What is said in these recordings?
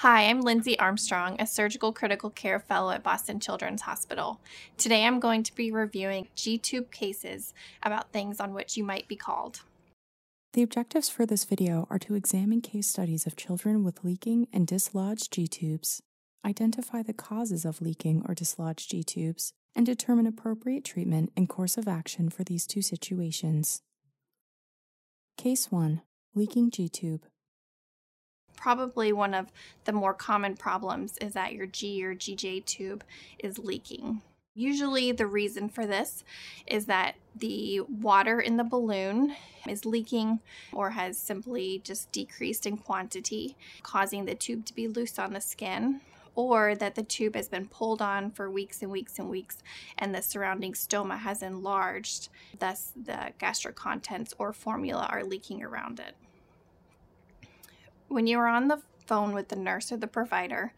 Hi, I'm Lindsay Armstrong, a surgical critical care fellow at Boston Children's Hospital. Today I'm going to be reviewing G-tube cases about things on which you might be called. The objectives for this video are to examine case studies of children with leaking and dislodged G-tubes, identify the causes of leaking or dislodged G-tubes, and determine appropriate treatment and course of action for these two situations. Case 1 Leaking G tube. Probably one of the more common problems is that your G or GJ tube is leaking. Usually, the reason for this is that the water in the balloon is leaking or has simply just decreased in quantity, causing the tube to be loose on the skin or that the tube has been pulled on for weeks and weeks and weeks and the surrounding stoma has enlarged, thus the gastric contents or formula are leaking around it. When you are on the phone with the nurse or the provider,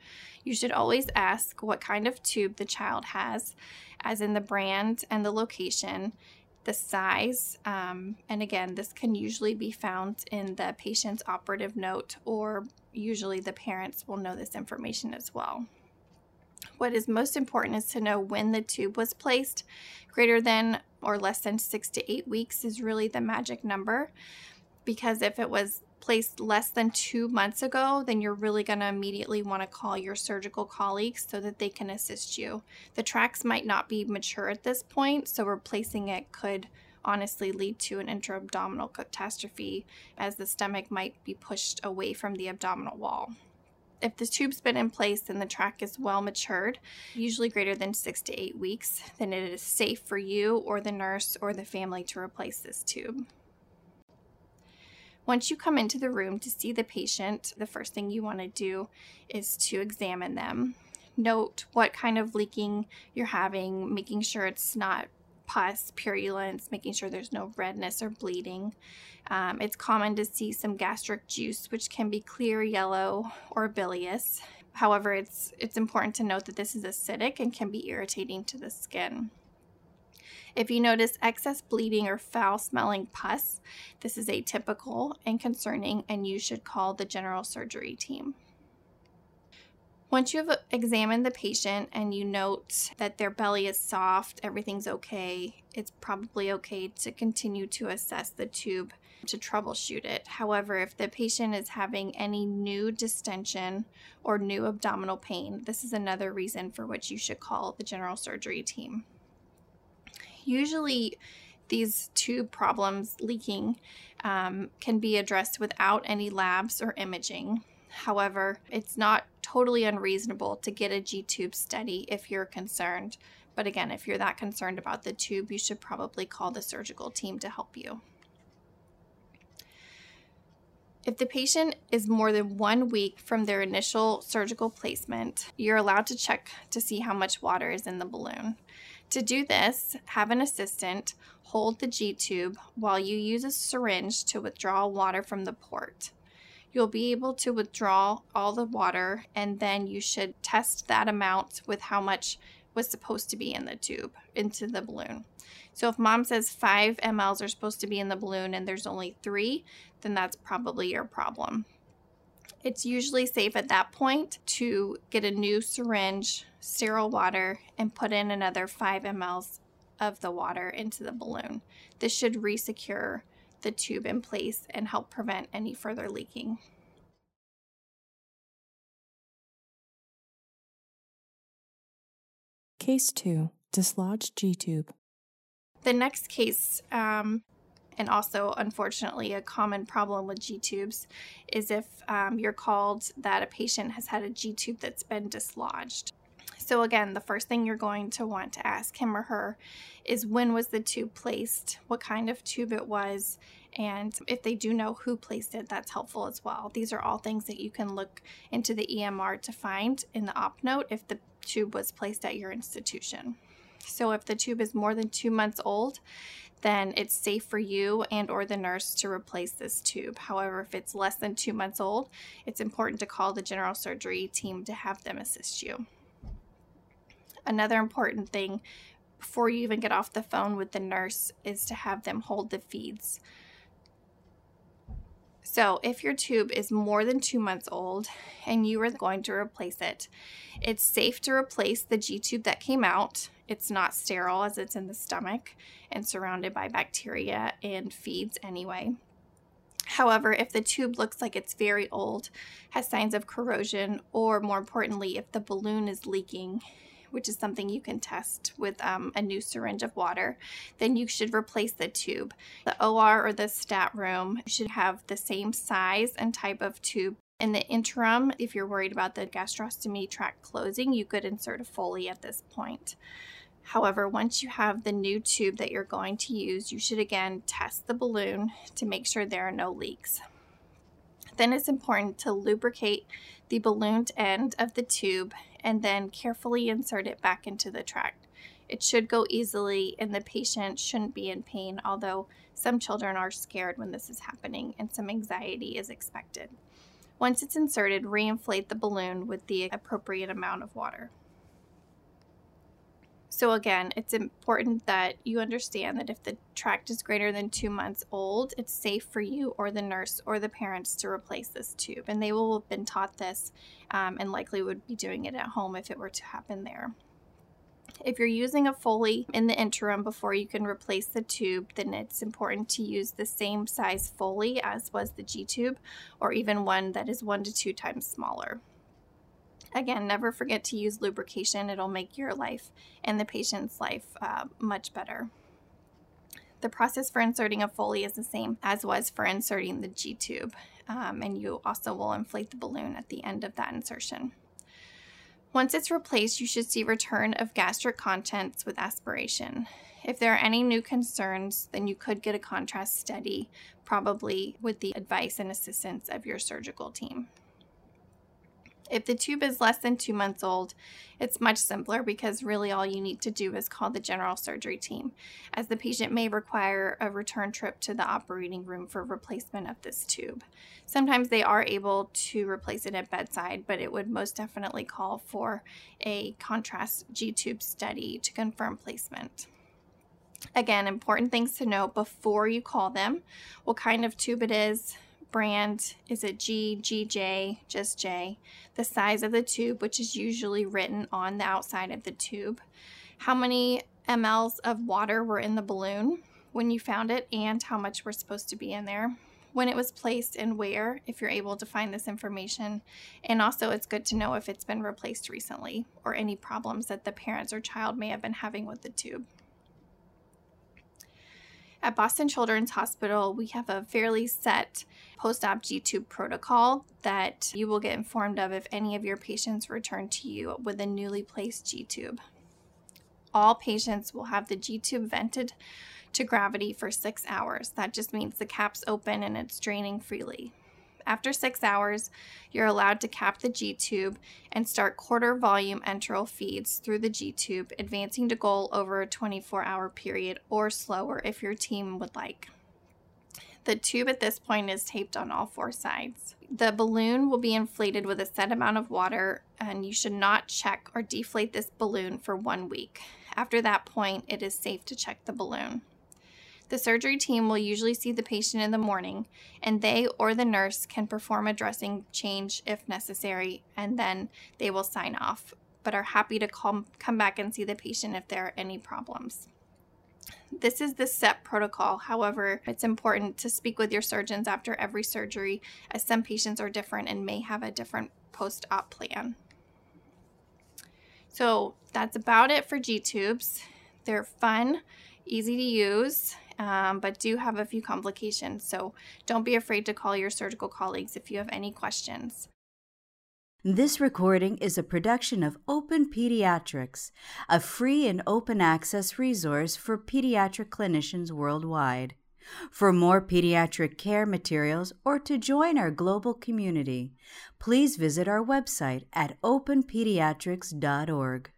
you should always ask what kind of tube the child has, as in the brand and the location, the size, um, and again, this can usually be found in the patient's operative note, or usually the parents will know this information as well. What is most important is to know when the tube was placed. Greater than or less than six to eight weeks is really the magic number because if it was placed less than two months ago, then you're really going to immediately want to call your surgical colleagues so that they can assist you. The tracks might not be mature at this point, so replacing it could honestly lead to an intra-abdominal catastrophe as the stomach might be pushed away from the abdominal wall. If the tube's been in place and the track is well matured, usually greater than six to eight weeks, then it is safe for you or the nurse or the family to replace this tube. Once you come into the room to see the patient, the first thing you want to do is to examine them. Note what kind of leaking you're having, making sure it's not pus, purulence, making sure there's no redness or bleeding. Um, it's common to see some gastric juice, which can be clear yellow or bilious. However, it's, it's important to note that this is acidic and can be irritating to the skin. If you notice excess bleeding or foul smelling pus, this is atypical and concerning, and you should call the general surgery team. Once you have examined the patient and you note that their belly is soft, everything's okay, it's probably okay to continue to assess the tube to troubleshoot it. However, if the patient is having any new distension or new abdominal pain, this is another reason for which you should call the general surgery team. Usually, these tube problems leaking um, can be addressed without any labs or imaging. However, it's not totally unreasonable to get a G tube study if you're concerned. But again, if you're that concerned about the tube, you should probably call the surgical team to help you. If the patient is more than one week from their initial surgical placement, you're allowed to check to see how much water is in the balloon. To do this, have an assistant hold the G tube while you use a syringe to withdraw water from the port. You'll be able to withdraw all the water and then you should test that amount with how much was supposed to be in the tube into the balloon. So if mom says 5 mLs are supposed to be in the balloon and there's only 3, then that's probably your problem. It's usually safe at that point to get a new syringe, sterile water, and put in another 5 mLs of the water into the balloon. This should resecure the tube in place and help prevent any further leaking. Case 2 Dislodged G tube. The next case um, and also unfortunately a common problem with G tubes is if um, you're called that a patient has had a G tube that's been dislodged. So, again, the first thing you're going to want to ask him or her is when was the tube placed, what kind of tube it was, and if they do know who placed it, that's helpful as well. These are all things that you can look into the EMR to find in the op note if the tube was placed at your institution. So, if the tube is more than two months old, then it's safe for you and or the nurse to replace this tube. However, if it's less than two months old, it's important to call the general surgery team to have them assist you. Another important thing before you even get off the phone with the nurse is to have them hold the feeds. So, if your tube is more than two months old and you are going to replace it, it's safe to replace the G tube that came out. It's not sterile as it's in the stomach and surrounded by bacteria and feeds anyway. However, if the tube looks like it's very old, has signs of corrosion, or more importantly, if the balloon is leaking, which is something you can test with um, a new syringe of water, then you should replace the tube. The OR or the stat room should have the same size and type of tube. In the interim, if you're worried about the gastrostomy tract closing, you could insert a Foley at this point. However, once you have the new tube that you're going to use, you should again test the balloon to make sure there are no leaks. Then it's important to lubricate the ballooned end of the tube and then carefully insert it back into the tract. It should go easily and the patient shouldn't be in pain, although some children are scared when this is happening and some anxiety is expected. Once it's inserted, reinflate the balloon with the appropriate amount of water. So, again, it's important that you understand that if the tract is greater than two months old, it's safe for you or the nurse or the parents to replace this tube. And they will have been taught this um, and likely would be doing it at home if it were to happen there. If you're using a Foley in the interim before you can replace the tube, then it's important to use the same size Foley as was the G tube, or even one that is one to two times smaller. Again, never forget to use lubrication. It'll make your life and the patient's life uh, much better. The process for inserting a Foley is the same as was for inserting the G tube, um, and you also will inflate the balloon at the end of that insertion. Once it's replaced, you should see return of gastric contents with aspiration. If there are any new concerns, then you could get a contrast study, probably with the advice and assistance of your surgical team. If the tube is less than two months old, it's much simpler because really all you need to do is call the general surgery team, as the patient may require a return trip to the operating room for replacement of this tube. Sometimes they are able to replace it at bedside, but it would most definitely call for a contrast G tube study to confirm placement. Again, important things to know before you call them what kind of tube it is, brand is it G, GJ, just J, the size of the tube, which is usually written on the outside of the tube, how many mLs of water were in the balloon when you found it, and how much were supposed to be in there, when it was placed and where, if you're able to find this information. And also, it's good to know if it's been replaced recently or any problems that the parents or child may have been having with the tube. At Boston Children's Hospital, we have a fairly set post op G tube protocol that you will get informed of if any of your patients return to you with a newly placed G tube. All patients will have the G tube vented to gravity for six hours. That just means the cap's open and it's draining freely. After six hours, you're allowed to cap the G tube and start quarter volume enteral feeds through the G tube, advancing to goal over a 24 hour period or slower if your team would like. The tube at this point is taped on all four sides. The balloon will be inflated with a set amount of water, and you should not check or deflate this balloon for one week. After that point, it is safe to check the balloon. The surgery team will usually see the patient in the morning, and they or the nurse can perform a dressing change if necessary, and then they will sign off, but are happy to come, come back and see the patient if there are any problems. This is the SEP protocol. However, it's important to speak with your surgeons after every surgery, as some patients are different and may have a different post op plan. So that's about it for G tubes. They're fun, easy to use, um, but do have a few complications. So don't be afraid to call your surgical colleagues if you have any questions. This recording is a production of Open Pediatrics, a free and open access resource for pediatric clinicians worldwide. For more pediatric care materials or to join our global community, please visit our website at openpediatrics.org.